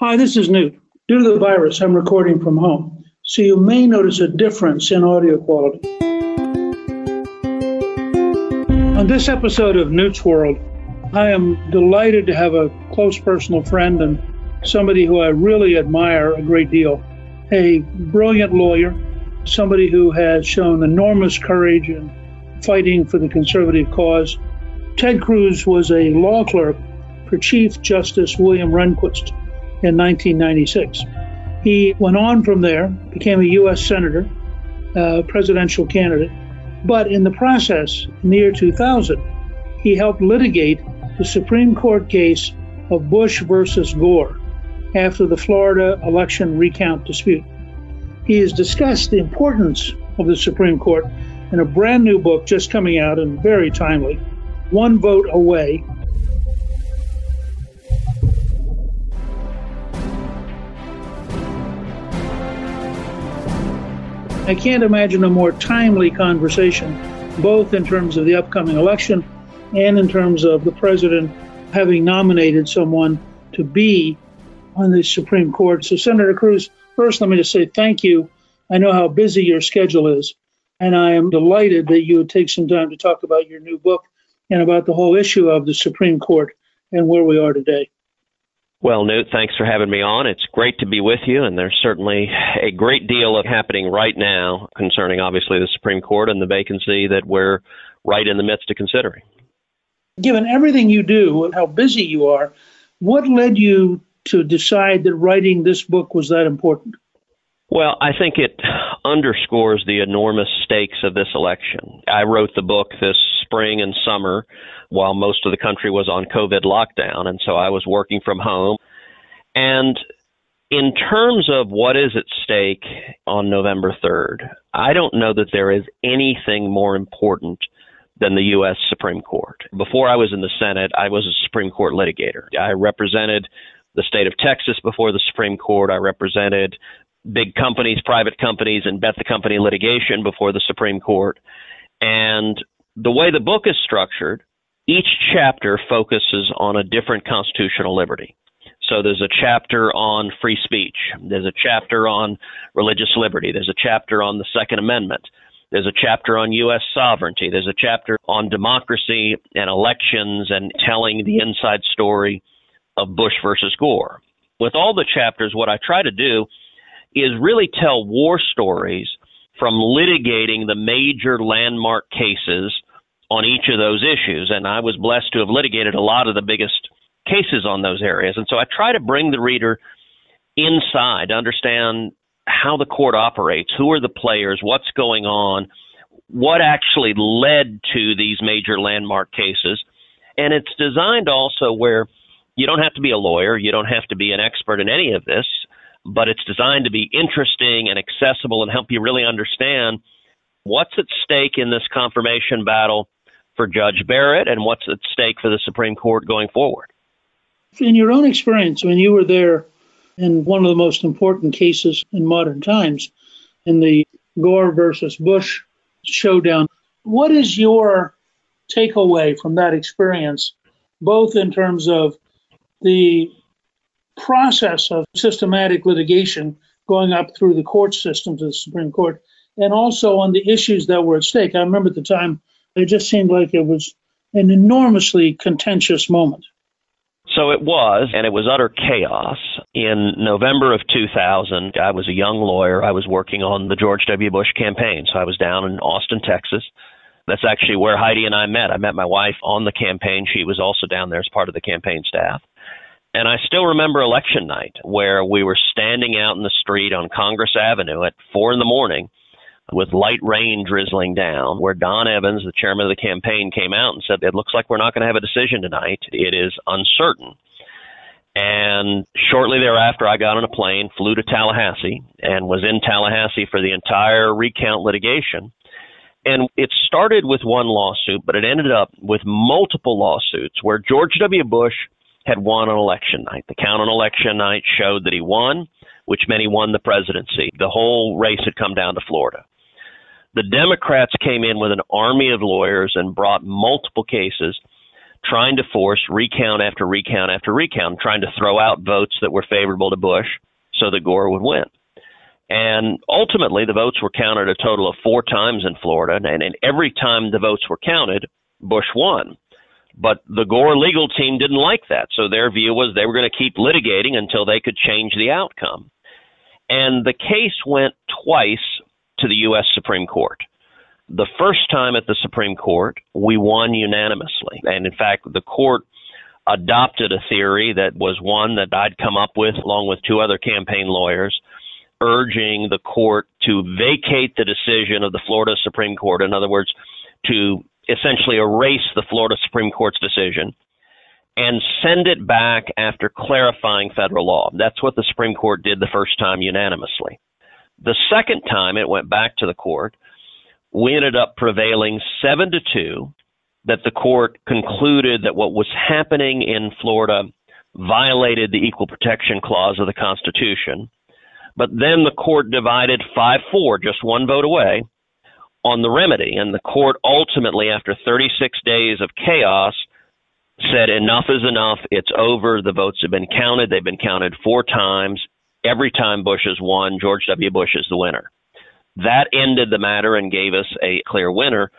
Hi, this is Newt. Due to the virus, I'm recording from home, so you may notice a difference in audio quality. On this episode of Newt's World, I am delighted to have a close personal friend and somebody who I really admire a great deal. A brilliant lawyer, somebody who has shown enormous courage in fighting for the conservative cause. Ted Cruz was a law clerk for Chief Justice William Rehnquist in 1996. He went on from there, became a U.S. Senator, uh, presidential candidate, but in the process, in the year 2000, he helped litigate the Supreme Court case of Bush versus Gore after the Florida election recount dispute. He has discussed the importance of the Supreme Court in a brand new book just coming out and very timely, One Vote Away I can't imagine a more timely conversation, both in terms of the upcoming election and in terms of the president having nominated someone to be on the Supreme Court. So, Senator Cruz, first, let me just say thank you. I know how busy your schedule is, and I am delighted that you would take some time to talk about your new book and about the whole issue of the Supreme Court and where we are today. Well, Newt, thanks for having me on. It's great to be with you, and there's certainly a great deal of happening right now concerning, obviously, the Supreme Court and the vacancy that we're right in the midst of considering. Given everything you do, and how busy you are, what led you to decide that writing this book was that important? Well, I think it underscores the enormous stakes of this election. I wrote the book this spring and summer while most of the country was on COVID lockdown. And so I was working from home. And in terms of what is at stake on November 3rd, I don't know that there is anything more important than the U.S. Supreme Court. Before I was in the Senate, I was a Supreme Court litigator. I represented the state of Texas before the Supreme Court. I represented big companies, private companies, and bet the company litigation before the Supreme Court. And the way the book is structured, each chapter focuses on a different constitutional liberty. So there's a chapter on free speech. There's a chapter on religious liberty. There's a chapter on the Second Amendment. There's a chapter on U.S. sovereignty. There's a chapter on democracy and elections and telling the inside story of Bush versus Gore. With all the chapters, what I try to do is really tell war stories from litigating the major landmark cases on each of those issues. And I was blessed to have litigated a lot of the biggest cases on those areas. And so I try to bring the reader inside to understand how the court operates, who are the players, what's going on, what actually led to these major landmark cases. And it's designed also where you don't have to be a lawyer, you don't have to be an expert in any of this, but it's designed to be interesting and accessible and help you really understand what's at stake in this confirmation battle for Judge Barrett and what's at stake for the Supreme Court going forward. In your own experience, when you were there in one of the most important cases in modern times, in the Gore versus Bush showdown, what is your takeaway from that experience, both in terms of the process of systematic litigation going up through the court system to the Supreme Court, and also on the issues that were at stake? I remember at the time, it just seemed like it was an enormously contentious moment. So it was, and it was utter chaos. In November of 2000, I was a young lawyer. I was working on the George W. Bush campaign. So I was down in Austin, Texas. That's actually where Heidi and I met. I met my wife on the campaign. She was also down there as part of the campaign staff. And I still remember election night where we were standing out in the street on Congress Avenue at four in the morning with light rain drizzling down, where Don Evans, the chairman of the campaign, came out and said, It looks like we're not going to have a decision tonight. It is uncertain. And shortly thereafter, I got on a plane, flew to Tallahassee, and was in Tallahassee for the entire recount litigation. And it started with one lawsuit, but it ended up with multiple lawsuits where George W. Bush had won on election night. The count on election night showed that he won, which meant he won the presidency. The whole race had come down to Florida. The Democrats came in with an army of lawyers and brought multiple cases trying to force recount after recount after recount, trying to throw out votes that were favorable to Bush so that Gore would win. And ultimately, the votes were counted a total of four times in Florida, and, and every time the votes were counted, Bush won. But the Gore legal team didn't like that, so their view was they were going to keep litigating until they could change the outcome. And the case went twice to the U.S. Supreme Court. The first time at the Supreme Court, we won unanimously. And in fact, the court adopted a theory that was one that I'd come up with along with two other campaign lawyers, urging the court to vacate the decision of the Florida Supreme Court. In other words, to essentially erase the Florida Supreme Court's decision and send it back after clarifying federal law. That's what the Supreme Court did the first time unanimously. The second time it went back to the court, we ended up prevailing seven to two that the court concluded that what was happening in Florida violated the equal protection clause of the Constitution. But then the court divided 5 4, just one vote away, on the remedy. And the court ultimately, after 36 days of chaos, said enough is enough. It's over. The votes have been counted. They've been counted four times. Every time Bush has won, George W. Bush is the winner. That ended the matter and gave us a clear winner.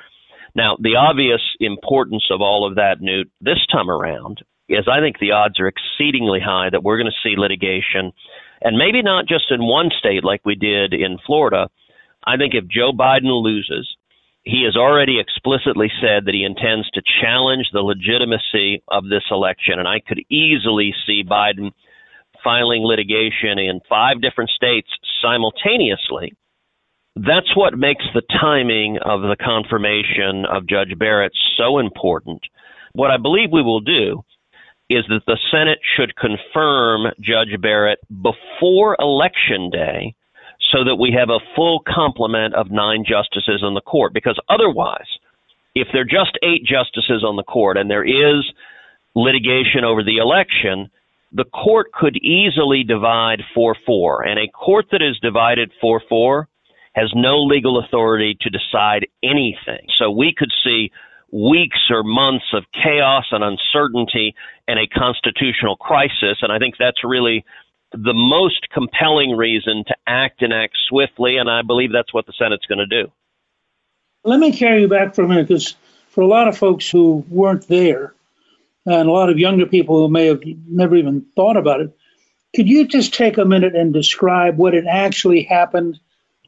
Now, the obvious importance of all of that, Newt, this time around is I think the odds are exceedingly high that we're going to see litigation, and maybe not just in one state like we did in Florida. I think if Joe Biden loses, he has already explicitly said that he intends to challenge the legitimacy of this election, and I could easily see Biden filing litigation in five different states simultaneously. That's what makes the timing of the confirmation of Judge Barrett so important. What I believe we will do is that the Senate should confirm Judge Barrett before Election Day so that we have a full complement of nine justices on the court. Because otherwise, if there are just eight justices on the court and there is litigation over the election, the court could easily divide 4 4. And a court that is divided 4 4 has no legal authority to decide anything. So we could see weeks or months of chaos and uncertainty and a constitutional crisis. And I think that's really the most compelling reason to act and act swiftly. And I believe that's what the Senate's going to do. Let me carry you back for a minute because for a lot of folks who weren't there, and a lot of younger people who may have never even thought about it. Could you just take a minute and describe what had actually happened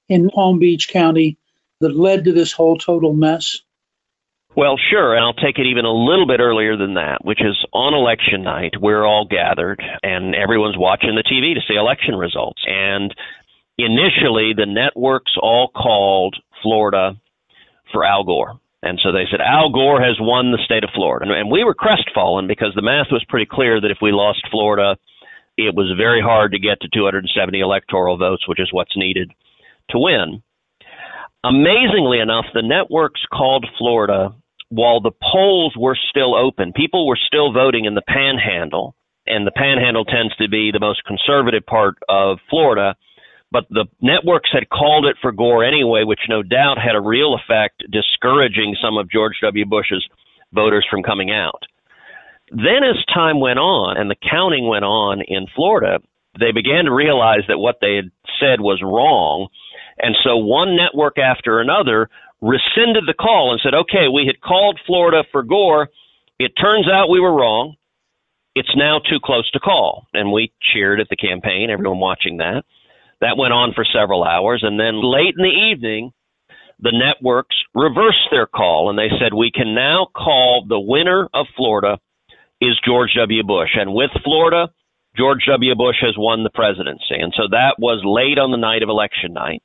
in Palm Beach County that led to this whole total mess? Well, sure, and I'll take it even a little bit earlier than that, which is on election night, we're all gathered and everyone's watching the TV to see election results. And initially the networks all called Florida for Al Gore. And so they said, Al Gore has won the state of Florida. And, we were crestfallen because the math was pretty clear that if we lost Florida, it was very hard to get to 270 electoral votes, which is what's needed to win. Amazingly enough, the networks called Florida while the polls were still open. People were still voting in the panhandle, and the panhandle tends to be the most conservative part of Florida. But the networks had called it for Gore anyway, which no doubt had a real effect discouraging some of George W. Bush's voters from coming out. Then, as time went on and the counting went on in Florida, they began to realize that what they had said was wrong. And so one network after another rescinded the call and said, okay, we had called Florida for Gore. It turns out we were wrong. It's now too close to call. And we cheered at the campaign, everyone watching that. That went on for several hours. And then late in the evening, the networks reversed their call and they said, we can now call the winner of Florida is George W. Bush. And with Florida, George W. Bush has won the presidency. And so that was late on the night of election night.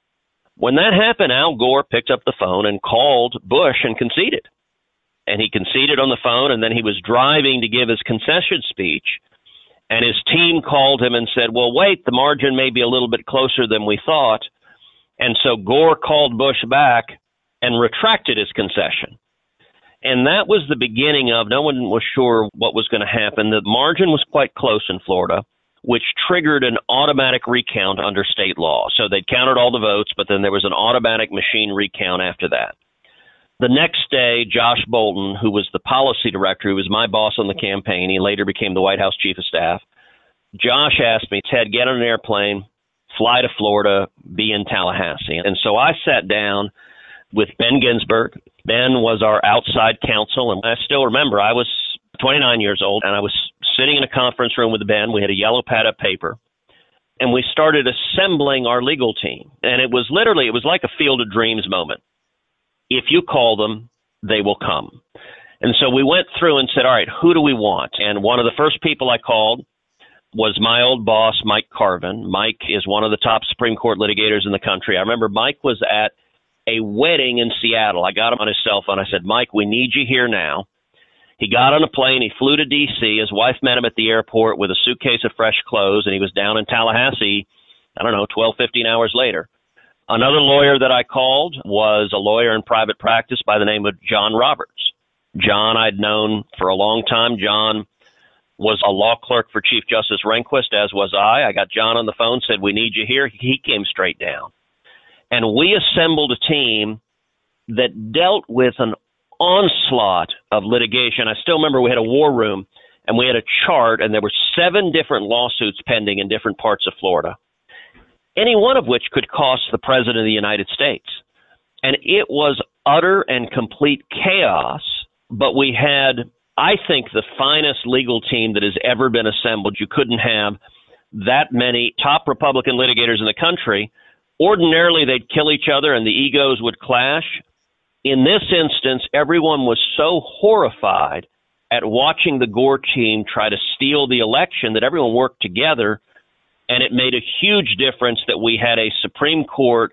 When that happened, Al Gore picked up the phone and called Bush and conceded. And he conceded on the phone, and then he was driving to give his concession speech. And his team called him and said, Well, wait, the margin may be a little bit closer than we thought. And so Gore called Bush back and retracted his concession. And that was the beginning of no one was sure what was going to happen. The margin was quite close in Florida, which triggered an automatic recount under state law. So they'd counted all the votes, but then there was an automatic machine recount after that. The next day, Josh Bolten, who was the policy director, who was my boss on the campaign, he later became the White House chief of staff. Josh asked me, Ted, get on an airplane, fly to Florida, be in Tallahassee. And so I sat down with Ben Ginsberg. Ben was our outside counsel, and I still remember I was 29 years old, and I was sitting in a conference room with the band. We had a yellow pad of paper, and we started assembling our legal team. And it was literally, it was like a field of dreams moment. If you call them, they will come. And so we went through and said, all right, who do we want? And one of the first people I called was my old boss, Mike Carvin. Mike is one of the top Supreme Court litigators in the country. I remember Mike was at a wedding in Seattle. I got him on his cell phone. I said, Mike, we need you here now. He got on a plane. He flew to D.C. His wife met him at the airport with a suitcase of fresh clothes, and he was down in Tallahassee, I don't know, 12, 15 hours later. Another lawyer that I called was a lawyer in private practice by the name of John Roberts. John, I'd known for a long time. John was a law clerk for Chief Justice Rehnquist, as was I. I got John on the phone, said, We need you here. He came straight down. And we assembled a team that dealt with an onslaught of litigation. I still remember we had a war room and we had a chart, and there were seven different lawsuits pending in different parts of Florida, any one of which could cost the President of the United States. And it was utter and complete chaos, but we had, I think, the finest legal team that has ever been assembled. You couldn't have that many top Republican litigators in the country Ordinarily, they'd kill each other and the egos would clash. In this instance, everyone was so horrified at watching the Gore team try to steal the election that everyone worked together, and it made a huge difference that we had a Supreme Court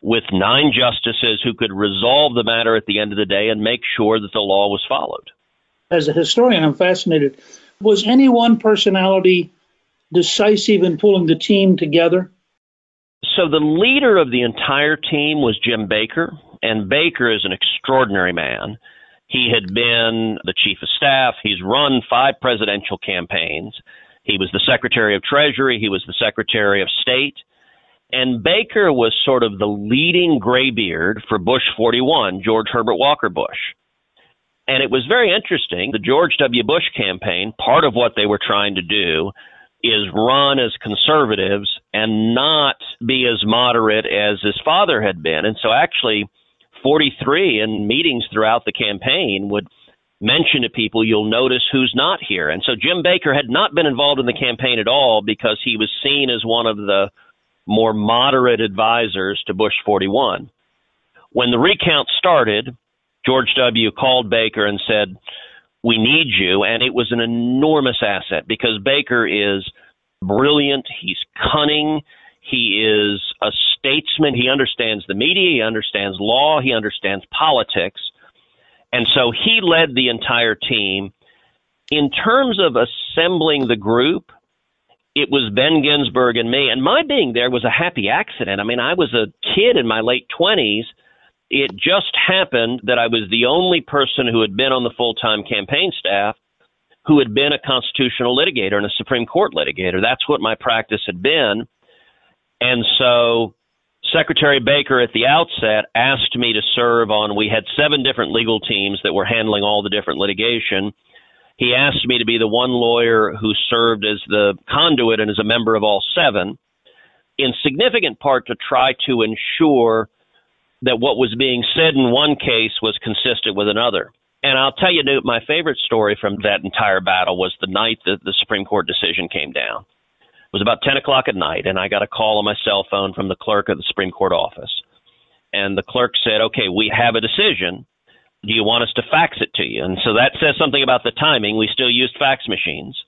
with nine justices who could resolve the matter at the end of the day and make sure that the law was followed. As a historian, I'm fascinated. Was any one personality decisive in pulling the team together? So the leader of the entire team was Jim Baker, and Baker is an extraordinary man. He had been the chief of staff. He's run five presidential campaigns. He was the Secretary of Treasury. He was the Secretary of State. And Baker was sort of the leading graybeard for Bush 41, George Herbert Walker Bush. And it was very interesting. The George W. Bush campaign, part of what they were trying to do is run as conservatives and not be as moderate as his father had been. And so actually 43 in meetings throughout the campaign would mention to people, you'll notice who's not here. And so Jim Baker had not been involved in the campaign at all because he was seen as one of the more moderate advisors to Bush 41. When the recount started, George W. called Baker and said, we need you. And it was an enormous asset because Baker is brilliant. He's cunning. He is a statesman. He understands the media. He understands law. He understands politics. And so he led the entire team. In terms of assembling the group, it was Ben Ginsberg and me. And my being there was a happy accident. I mean, I was a kid in my late 20s. It just happened that I was the only person who had been on the full time campaign staff who had been a constitutional litigator and a Supreme Court litigator. That's what my practice had been. And so Secretary Baker at the outset asked me to serve on, we had seven different legal teams that were handling all the different litigation. He asked me to be the one lawyer who served as the conduit and as a member of all seven, in significant part to try to ensure that what was being said in one case was consistent with another. And I'll tell you, Newt, my favorite story from that entire battle was the night that the Supreme Court decision came down. It was about 10 o'clock at night, and I got a call on my cell phone from the clerk of the Supreme Court office. And the clerk said, Okay, we have a decision. Do you want us to fax it to you? And so that says something about the timing. We still used fax machines.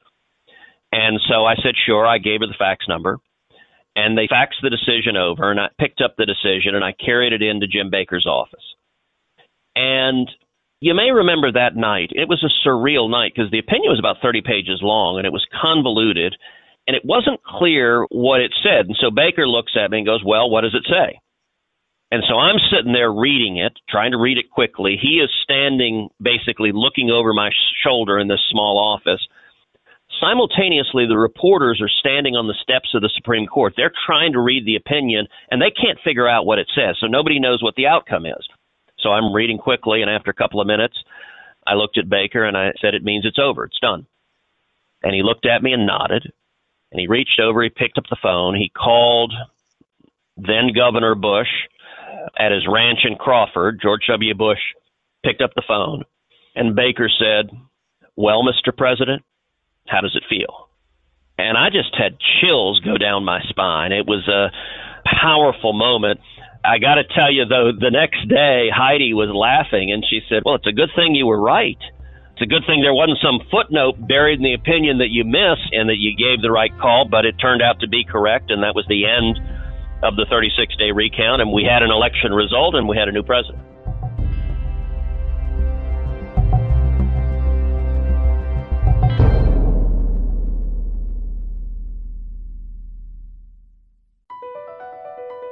And so I said, Sure. I gave her the fax number. And they faxed the decision over, and I picked up the decision and I carried it into Jim Baker's office. And you may remember that night. It was a surreal night because the opinion was about 30 pages long and it was convoluted and it wasn't clear what it said. And so Baker looks at me and goes, Well, what does it say? And so I'm sitting there reading it, trying to read it quickly. He is standing basically looking over my shoulder in this small office. Simultaneously, the reporters are standing on the steps of the Supreme Court. They're trying to read the opinion and they can't figure out what it says. So nobody knows what the outcome is. So I'm reading quickly, and after a couple of minutes, I looked at Baker and I said, It means it's over. It's done. And he looked at me and nodded. And he reached over, he picked up the phone, he called then Governor Bush at his ranch in Crawford. George W. Bush picked up the phone, and Baker said, Well, Mr. President, how does it feel? And I just had chills go down my spine. It was a powerful moment. I got to tell you, though, the next day, Heidi was laughing and she said, Well, it's a good thing you were right. It's a good thing there wasn't some footnote buried in the opinion that you missed and that you gave the right call, but it turned out to be correct, and that was the end of the 36 day recount. And we had an election result and we had a new president.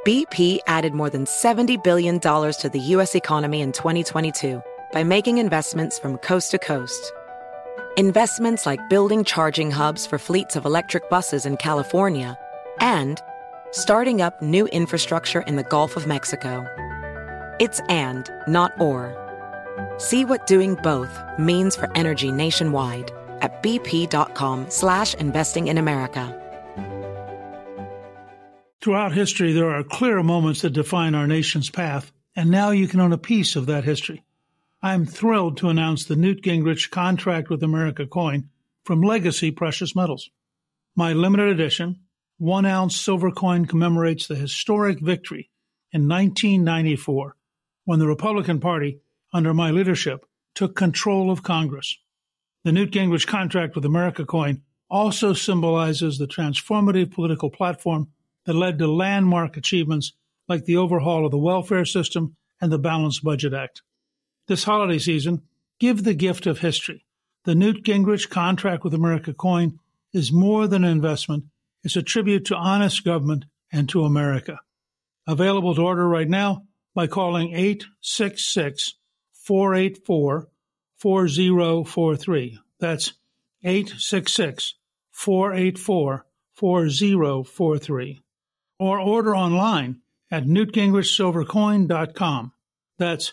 BP added more than $70 billion to the U.S. economy in 2022 by making investments from coast to coast. Investments like building charging hubs for fleets of electric buses in California and starting up new infrastructure in the Gulf of Mexico. It's and, not or. See what doing both means for energy nationwide at bp.com slash investing in America. Throughout history, there are clear moments that define our nation's path, and now you can own a piece of that history. I am thrilled to announce the Newt Gingrich Contract with America coin from Legacy Precious Metals. My limited edition, one ounce silver coin commemorates the historic victory in 1994 when the Republican Party, under my leadership, took control of Congress. The Newt Gingrich Contract with America coin also symbolizes the transformative political platform that led to landmark achievements like the overhaul of the welfare system and the Balanced Budget Act. This holiday season, give the gift of history. The Newt Gingrich Contract with America coin is more than an investment, it's a tribute to honest government and to America. Available to order right now by calling 866 484 4043. That's 866 484 4043 or order online at newtgingrichsilvercoin.com. That's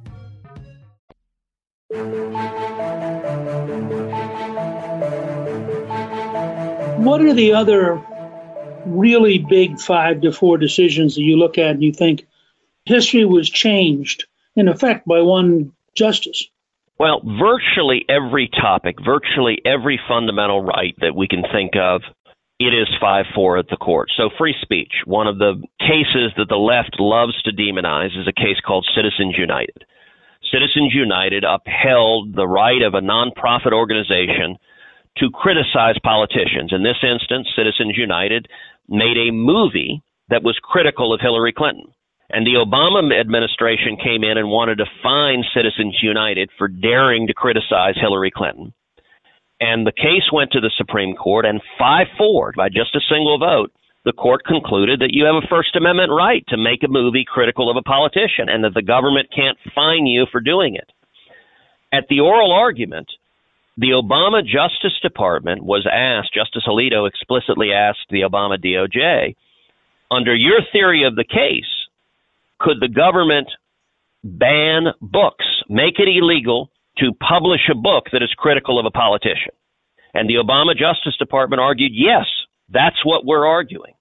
What are the other really big five to four decisions that you look at and you think history was changed in effect by one justice? Well, virtually every topic, virtually every fundamental right that we can think of, it is 5 4 at the court. So, free speech, one of the cases that the left loves to demonize, is a case called Citizens United. Citizens United upheld the right of a nonprofit organization to criticize politicians. In this instance, Citizens United made a movie that was critical of Hillary Clinton. And the Obama administration came in and wanted to fine Citizens United for daring to criticize Hillary Clinton. And the case went to the Supreme Court, and 5 4, by just a single vote, the court concluded that you have a First Amendment right to make a movie critical of a politician and that the government can't fine you for doing it. At the oral argument, the Obama Justice Department was asked, Justice Alito explicitly asked the Obama DOJ, under your theory of the case, could the government ban books, make it illegal to publish a book that is critical of a politician? And the Obama Justice Department argued, yes, that's what we're arguing.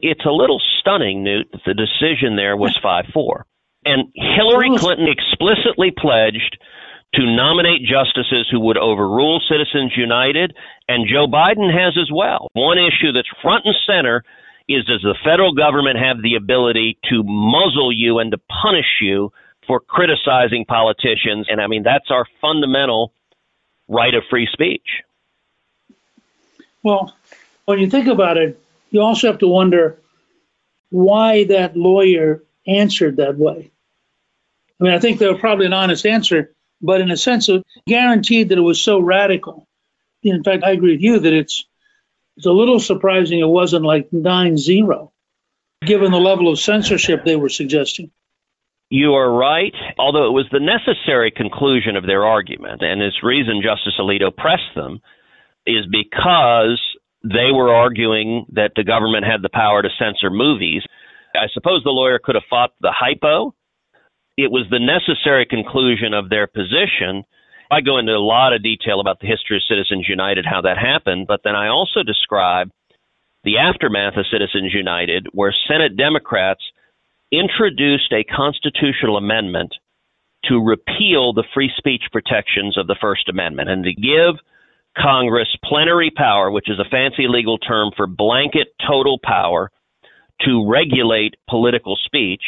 It's a little stunning, Newt, that the decision there was 5 4. And Hillary Clinton explicitly pledged to nominate justices who would overrule Citizens United, and Joe Biden has as well. One issue that's front and center is does the federal government have the ability to muzzle you and to punish you for criticizing politicians? And I mean, that's our fundamental right of free speech. Well, when you think about it, you also have to wonder why that lawyer answered that way. I mean, I think there was probably an honest answer, but in a sense, it guaranteed that it was so radical. In fact, I agree with you that it's it's a little surprising it wasn't like 9-0, given the level of censorship they were suggesting. You are right, although it was the necessary conclusion of their argument, and its reason Justice Alito pressed them is because they were arguing that the government had the power to censor movies. I suppose the lawyer could have fought the hypo. It was the necessary conclusion of their position. I go into a lot of detail about the history of Citizens United, how that happened, but then I also describe the aftermath of Citizens United, where Senate Democrats introduced a constitutional amendment to repeal the free speech protections of the First Amendment and to give Congress plenary power, which is a fancy legal term for blanket total power to regulate political speech.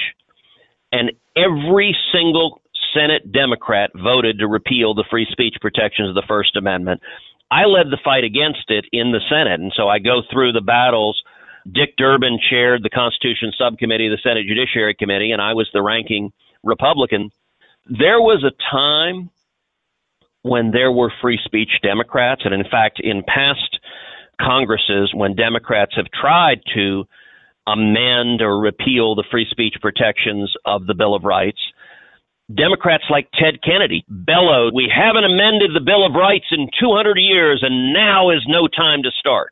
And every single Senate Democrat voted to repeal the free speech protections of the First Amendment. I led the fight against it in the Senate, and so I go through the battles. Dick Durbin chaired the Constitution Subcommittee of the Senate Judiciary Committee, and I was the ranking Republican. There was a time when there were free speech Democrats, and in fact, in past Congresses, when Democrats have tried to amend or repeal the free speech protections of the Bill of Rights, Democrats like Ted Kennedy bellowed, We haven't amended the Bill of Rights in 200 years, and now is no time to start.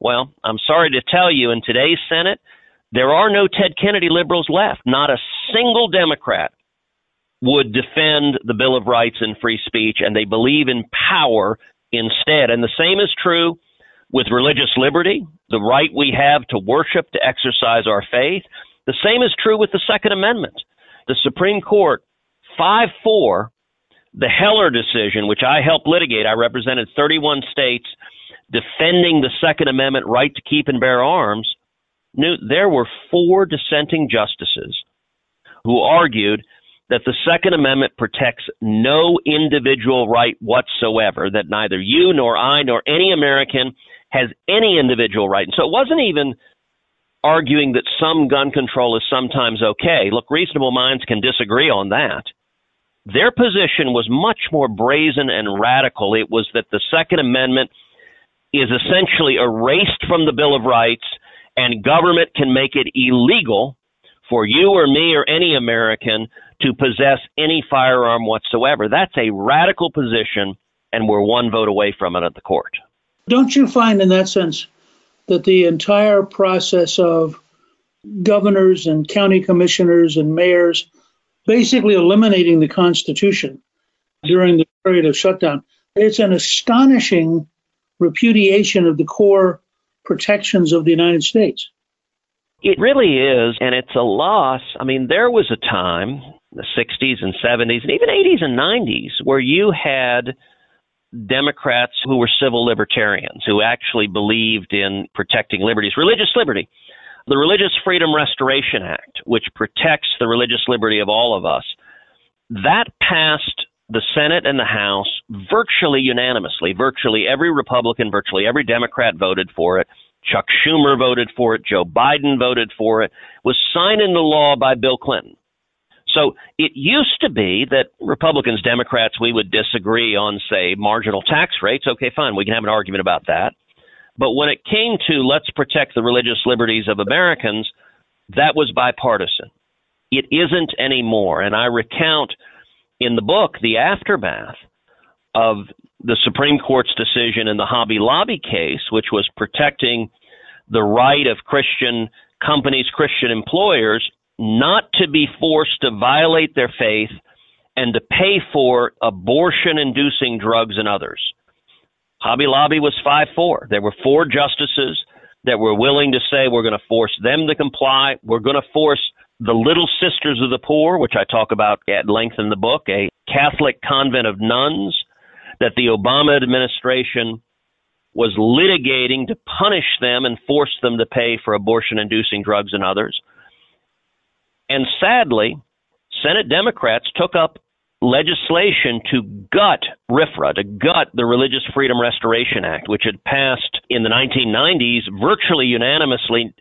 Well, I'm sorry to tell you, in today's Senate, there are no Ted Kennedy liberals left. Not a single Democrat would defend the Bill of Rights and free speech, and they believe in power instead. And the same is true with religious liberty, the right we have to worship, to exercise our faith. The same is true with the Second Amendment. The Supreme Court, 5 4, the Heller decision, which I helped litigate, I represented 31 states defending the Second Amendment right to keep and bear arms. There were four dissenting justices who argued that the Second Amendment protects no individual right whatsoever, that neither you nor I nor any American has any individual right. And so it wasn't even arguing that some gun control is sometimes okay. Look, reasonable minds can disagree on that. Their position was much more brazen and radical. It was that the Second Amendment is essentially erased from the Bill of Rights and government can make it illegal for you or me or any American to possess any firearm whatsoever. That's a radical position, and we're one vote away from it at the court. Don't you find, in that sense, that the entire process of governors and county commissioners and mayors basically eliminating the Constitution during the period of shutdown. It's an astonishing repudiation of the core protections of the United States. It really is, and it's a loss. I mean, there was a time, the 60s and 70s, and even 80s and 90s, where you had Democrats who were civil libertarians, who actually believed in protecting liberties, religious liberty. The Religious Freedom Restoration Act, which protects the religious liberty of all of us, that passed the Senate and the House virtually unanimously. Virtually every Republican, virtually every Democrat voted for it. Chuck Schumer voted for it. Joe Biden voted for it. Was signed into law by Bill Clinton. So it used to be that Republicans, Democrats, we would disagree on, say, marginal tax rates. Okay, fine, we can have an argument about that. But when it came to let's protect the religious liberties of Americans, that was bipartisan. It isn't anymore. And I recount in the book the aftermath of the Supreme Court's decision in the Hobby Lobby case, which was protecting the right of Christian companies, Christian employers, not to be forced to violate their faith and to pay for abortion inducing drugs and others. Hobby Lobby was 5 4. There were four justices that were willing to say, we're going to force them to comply. We're going to force the Little Sisters of the Poor, which I talk about at length in the book, a Catholic convent of nuns that the Obama administration was litigating to punish them and force them to pay for abortion inducing drugs and others. And sadly, Senate Democrats took up legislation to gut RFRA, to gut the Religious Freedom Restoration Act, which had passed in the 1990s virtually unanimously.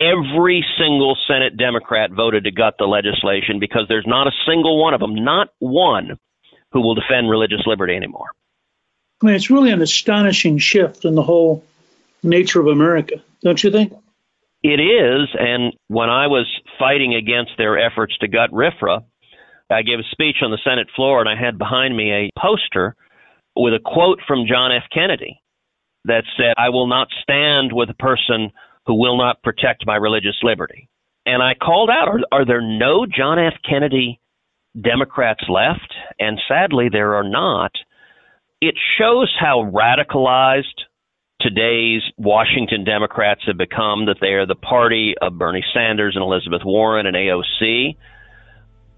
Every single Senate Democrat voted to gut the legislation because there's not a single one of them, not one, who will defend religious liberty anymore. I mean, it's really an astonishing shift in the whole nature of America, don't you think? It is. And when I was fighting against their efforts to gut RFRA, I gave a speech on the Senate floor and I had behind me a poster with a quote from John F. Kennedy that said, I will not stand with a person who will not protect my religious liberty. And I called out, are, are there no John F. Kennedy Democrats left? And sadly, there are not. It shows how radicalized today's Washington Democrats have become, that they are the party of Bernie Sanders and Elizabeth Warren and AOC.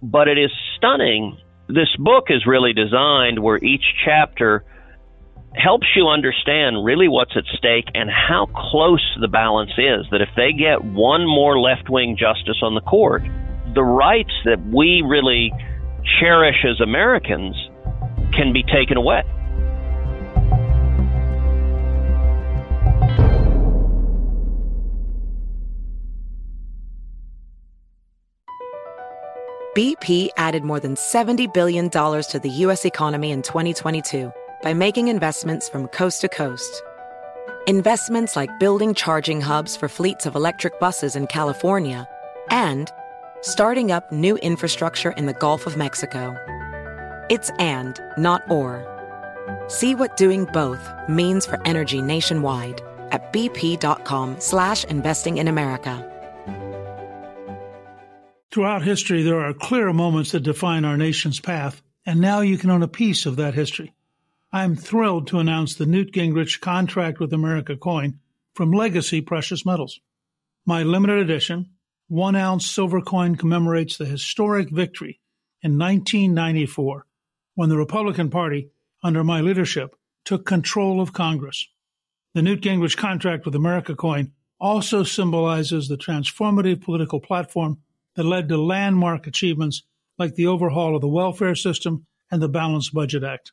But it is stunning. This book is really designed where each chapter helps you understand really what's at stake and how close the balance is. That if they get one more left wing justice on the court, the rights that we really cherish as Americans can be taken away. BP added more than $70 billion to the U.S. economy in 2022 by making investments from coast to coast. Investments like building charging hubs for fleets of electric buses in California and starting up new infrastructure in the Gulf of Mexico. It's and, not or. See what doing both means for energy nationwide at bp.com slash investing in America. Throughout history, there are clear moments that define our nation's path, and now you can own a piece of that history. I am thrilled to announce the Newt Gingrich Contract with America coin from Legacy Precious Metals. My limited edition, one ounce silver coin commemorates the historic victory in 1994 when the Republican Party, under my leadership, took control of Congress. The Newt Gingrich Contract with America coin also symbolizes the transformative political platform that led to landmark achievements like the overhaul of the welfare system and the Balanced Budget Act.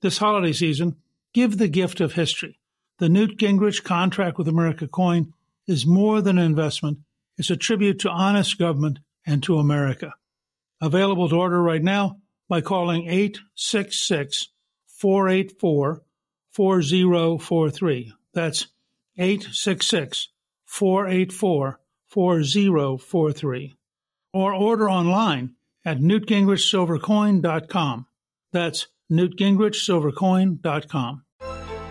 This holiday season, give the gift of history. The Newt Gingrich Contract with America coin is more than an investment, it's a tribute to honest government and to America. Available to order right now by calling 866 484 4043. That's 866 484 4043. Or order online at newtgingrichsilvercoin.com. That's newtgingrichsilvercoin.com.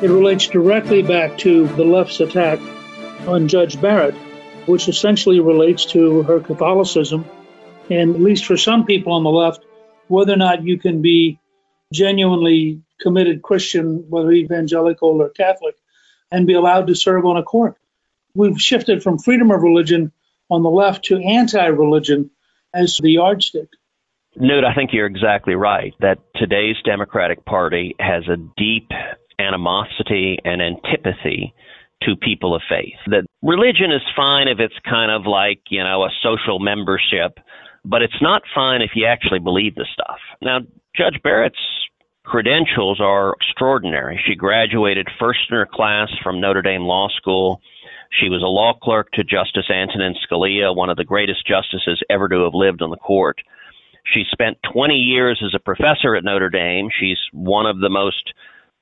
It relates directly back to the left's attack on Judge Barrett, which essentially relates to her Catholicism. And at least for some people on the left, whether or not you can be genuinely committed Christian, whether evangelical or Catholic, and be allowed to serve on a court. We've shifted from freedom of religion on the left to anti religion as the yardstick. Newt, I think you're exactly right that today's Democratic Party has a deep animosity and antipathy to people of faith. That religion is fine if it's kind of like, you know, a social membership, but it's not fine if you actually believe the stuff. Now, Judge Barrett's credentials are extraordinary. She graduated first in her class from Notre Dame Law School. She was a law clerk to Justice Antonin Scalia, one of the greatest justices ever to have lived on the court. She spent 20 years as a professor at Notre Dame. She's one of the most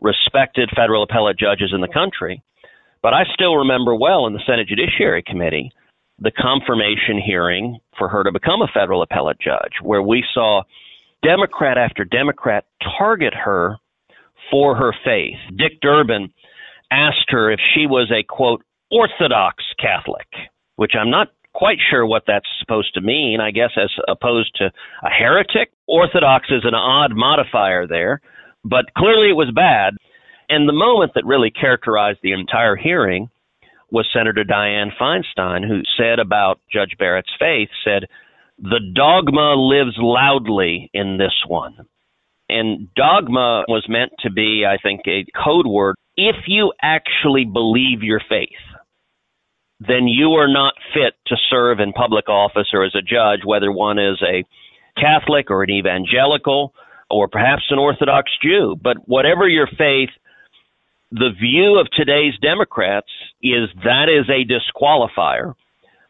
respected federal appellate judges in the country. But I still remember well in the Senate Judiciary Committee the confirmation hearing for her to become a federal appellate judge, where we saw Democrat after Democrat target her for her faith. Dick Durbin asked her if she was a quote Orthodox Catholic, which I'm not quite sure what that's supposed to mean, I guess, as opposed to a heretic. Orthodox is an odd modifier there. But clearly it was bad. And the moment that really characterized the entire hearing was Senator Dianne Feinstein, who said about Judge Barrett's faith, said, the dogma lives loudly in this one. And dogma was meant to be, I think, a code word. If you actually believe your faith, then you are not fit to serve in public office or as a judge, whether one is a Catholic or an evangelical or perhaps an Orthodox Jew. But whatever your faith, the view of today's Democrats is that is a disqualifier.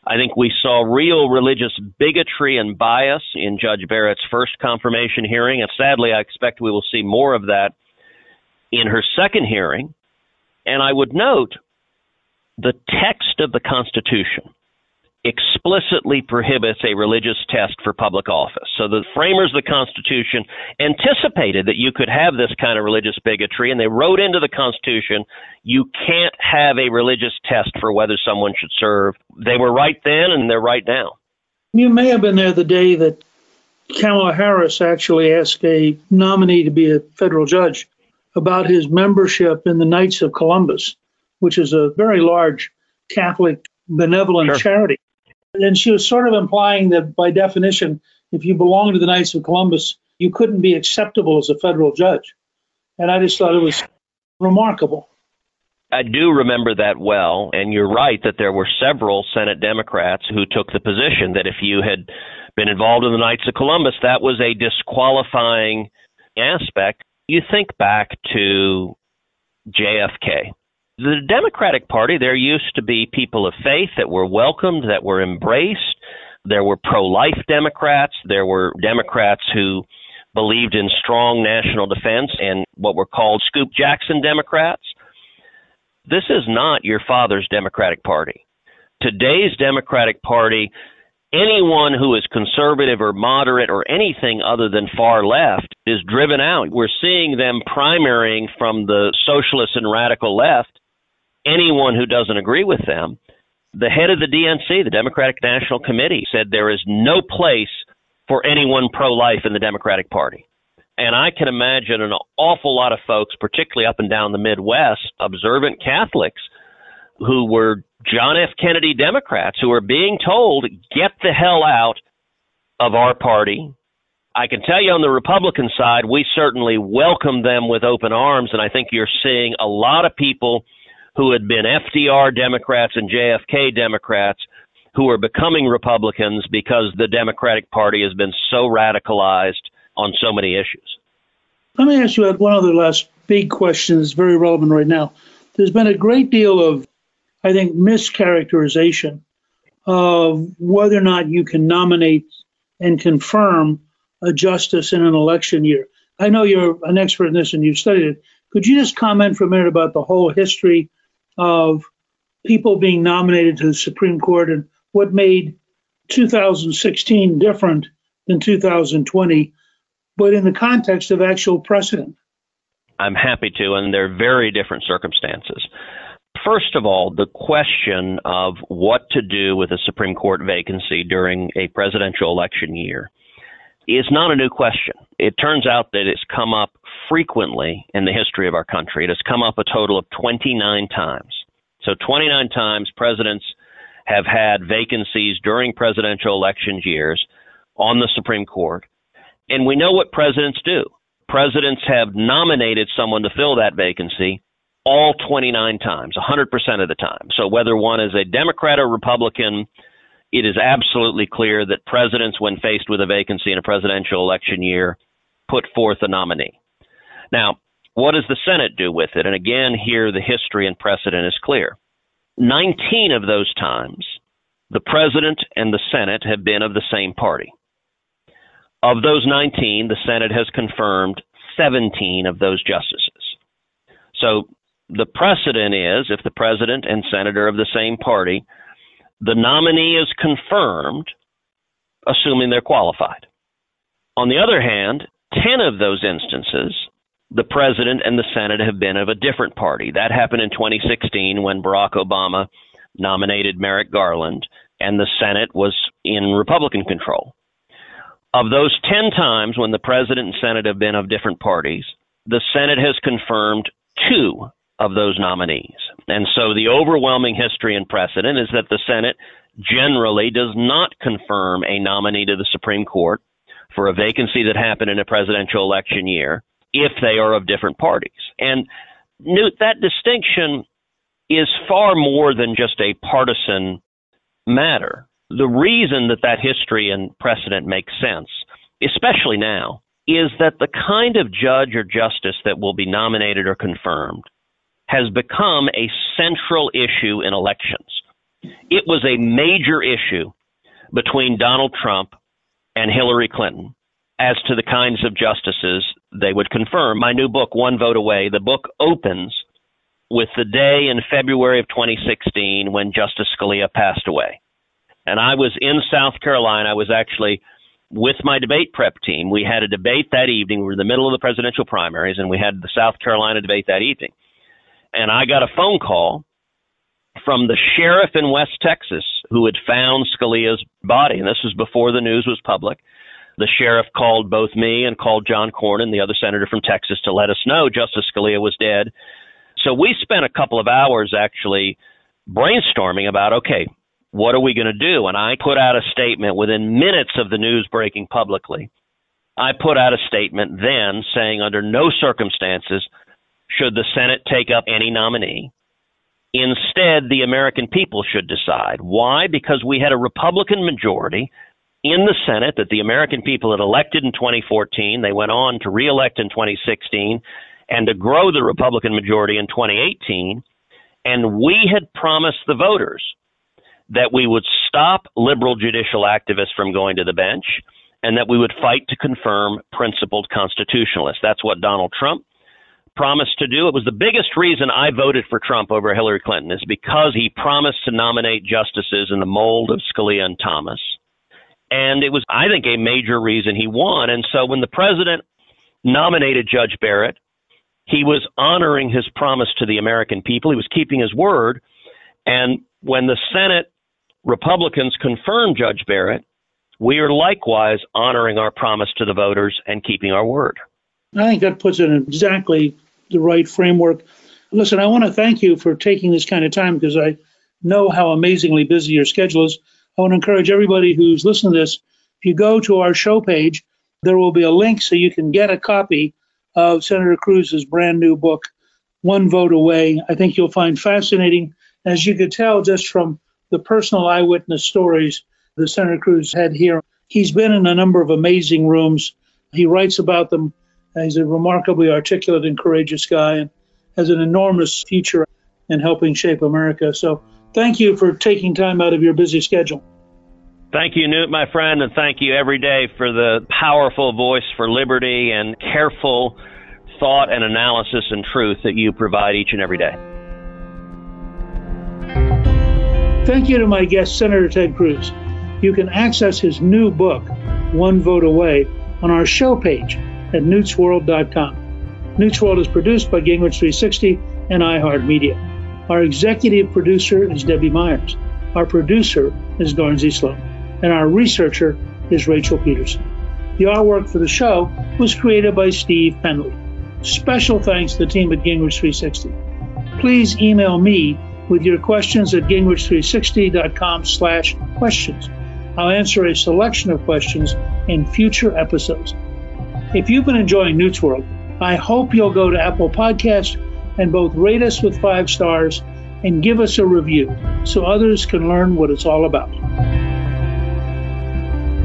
I think we saw real religious bigotry and bias in Judge Barrett's first confirmation hearing, and sadly, I expect we will see more of that in her second hearing. And I would note the text of the Constitution explicitly prohibits a religious test for public office. So the framers of the Constitution anticipated that you could have this kind of religious bigotry, and they wrote into the Constitution you can't have a religious test for whether someone should serve. They were right then, and they're right now. You may have been there the day that Kamala Harris actually asked a nominee to be a federal judge about his membership in the Knights of Columbus, which is a very large Catholic benevolent sure. charity. And she was sort of implying that by definition, if you belong to the Knights of Columbus, you couldn't be acceptable as a federal judge. And I just thought it was remarkable. I do remember that well, and you're right that there were several Senate Democrats who took the position that if you had been involved in the Knights of Columbus, that was a disqualifying aspect. You think back to JFK the Democratic Party, there used to be people of faith that were welcomed, that were embraced. There were pro life Democrats. There were Democrats who believed in strong national defense and what were called Scoop Jackson Democrats. This is not your father's Democratic Party. Today's Democratic Party, anyone who is conservative or moderate or anything other than far left is driven out. We're seeing them primarying from the socialist and radical left anyone who doesn't agree with them. The head of the DNC, the Democratic National Committee, said there is no place for anyone pro life in the Democratic Party. And I can imagine an awful lot of folks, particularly up and down the Midwest, observant Catholics, who were John F. Kennedy Democrats, who are being told, get the hell out of our party. I can tell you on the Republican side, we certainly welcome them with open arms. And I think you're seeing a lot of people who had been FDR Democrats and JFK Democrats who are becoming Republicans because the Democratic Party has been so radicalized on so many issues. Let me ask you one other last big question that's very relevant right now. There's been a great deal of, I think, mischaracterization of whether or not you can nominate and confirm a justice in an election year. I know you're an expert in this and you've studied it. Could you just comment for a minute about the whole history of people being nominated to the Supreme Court and what made 2016 different than 2020, but in the context of actual precedent? I'm happy to, and they're very different circumstances. First of all, the question of what to do with a Supreme Court vacancy during a presidential election year is not a new question. It turns out that it's come up frequently in the history of our country. It has come up a total of 29 times. So 29 times presidents have had vacancies during presidential elections years on the Supreme Court. And we know what presidents do. Presidents have nominated someone to fill that vacancy all 29 times, 100% of the time. So whether one is a Democrat or Republican, it is absolutely clear that presidents, when faced with a vacancy in a presidential election year, put forth a nominee. Now, what does the Senate do with it? And again, here the history and precedent is clear. 19 of those times, the president and the Senate have been of the same party. Of those 19, the Senate has confirmed 17 of those justices. So the precedent is if the president and senator of the same party, the nominee is confirmed, assuming they're qualified. On the other hand, 10 of those instances, the president and the Senate have been of a different party. That happened in 2016 when Barack Obama nominated Merrick Garland and the Senate was in Republican control. Of those 10 times when the president and Senate have been of different parties, the Senate has confirmed two of those nominees. And so the overwhelming history and precedent is that the Senate generally does not confirm a nominee to the Supreme Court for a vacancy that happened in a presidential election year if they are of different parties. And Newt, that distinction is far more than just a partisan matter. The reason that that history and precedent makes sense, especially now, is that the kind of judge or justice that will be nominated or confirmed has become a central issue in elections. It was a major issue between Donald Trump and Hillary Clinton as to the kinds of justices they would confirm. My new book, One Vote Away, the book opens with the day in February of 2016 when Justice Scalia passed away. And I was in South Carolina. I was actually with my debate prep team. We had a debate that evening. We were in the middle of the presidential primaries, and we had the South Carolina debate that evening. And I got a phone call from the sheriff in West Texas who had found Scalia's body. And this was before the news was public. The sheriff called both me and called John Cornyn, the other senator from Texas, to let us know Justice Scalia was dead. So we spent a couple of hours actually brainstorming about okay, what are we going to do? And I put out a statement within minutes of the news breaking publicly. I put out a statement then saying under no circumstances should the Senate take up any nominee. Instead, the American people should decide. Why? Because we had a Republican majority in the Senate that the American people had elected in 2014. They went on to reelect in 2016 and to grow the Republican majority in 2018. And we had promised the voters that we would stop liberal judicial activists from going to the bench and that we would fight to confirm principled constitutionalists. That's what Donald Trump promised to do. It was the biggest reason I voted for Trump over Hillary Clinton is because he promised to nominate justices in the mold of Scalia and Thomas. And it was, I think, a major reason he won. And so when the president nominated Judge Barrett, he was honoring his promise to the American people. He was keeping his word. And when the Senate Republicans confirmed Judge Barrett, we are likewise honoring our promise to the voters and keeping our word. I think that puts it in exactly the right framework. Listen, I want to thank you for taking this kind of time because I know how amazingly busy your schedule is. I want to encourage everybody who's listening to this, if you go to our show page, there will be a link so you can get a copy of Senator Cruz's brand new book, One Vote Away. I think you'll find fascinating, as you could tell just from the personal eyewitness stories that Senator Cruz had here. He's been in a number of amazing rooms. He writes about them. He's a remarkably articulate and courageous guy and has an enormous future in helping shape America. So thank you for taking time out of your busy schedule. Thank you, Newt, my friend, and thank you every day for the powerful voice for liberty and careful thought and analysis and truth that you provide each and every day. Thank you to my guest, Senator Ted Cruz. You can access his new book, One Vote Away, on our show page at newtsworld.com. Newt's World is produced by Gingrich 360 and iHeartMedia. Our executive producer is Debbie Myers. Our producer is Garnsey Sloan. And our researcher is Rachel Peterson. The artwork for the show was created by Steve Penley. Special thanks to the team at Gingrich 360. Please email me with your questions at gingrich360.com slash questions. I'll answer a selection of questions in future episodes. If you've been enjoying Newt's World, I hope you'll go to Apple Podcast and both rate us with five stars and give us a review so others can learn what it's all about.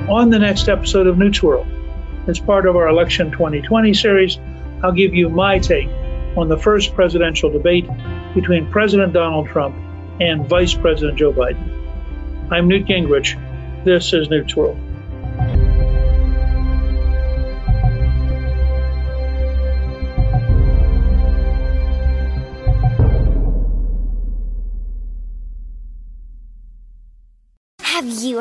On the next episode of Newt's World, as part of our Election 2020 series, I'll give you my take on the first presidential debate between President Donald Trump and Vice President Joe Biden. I'm Newt Gingrich. This is Newt's World.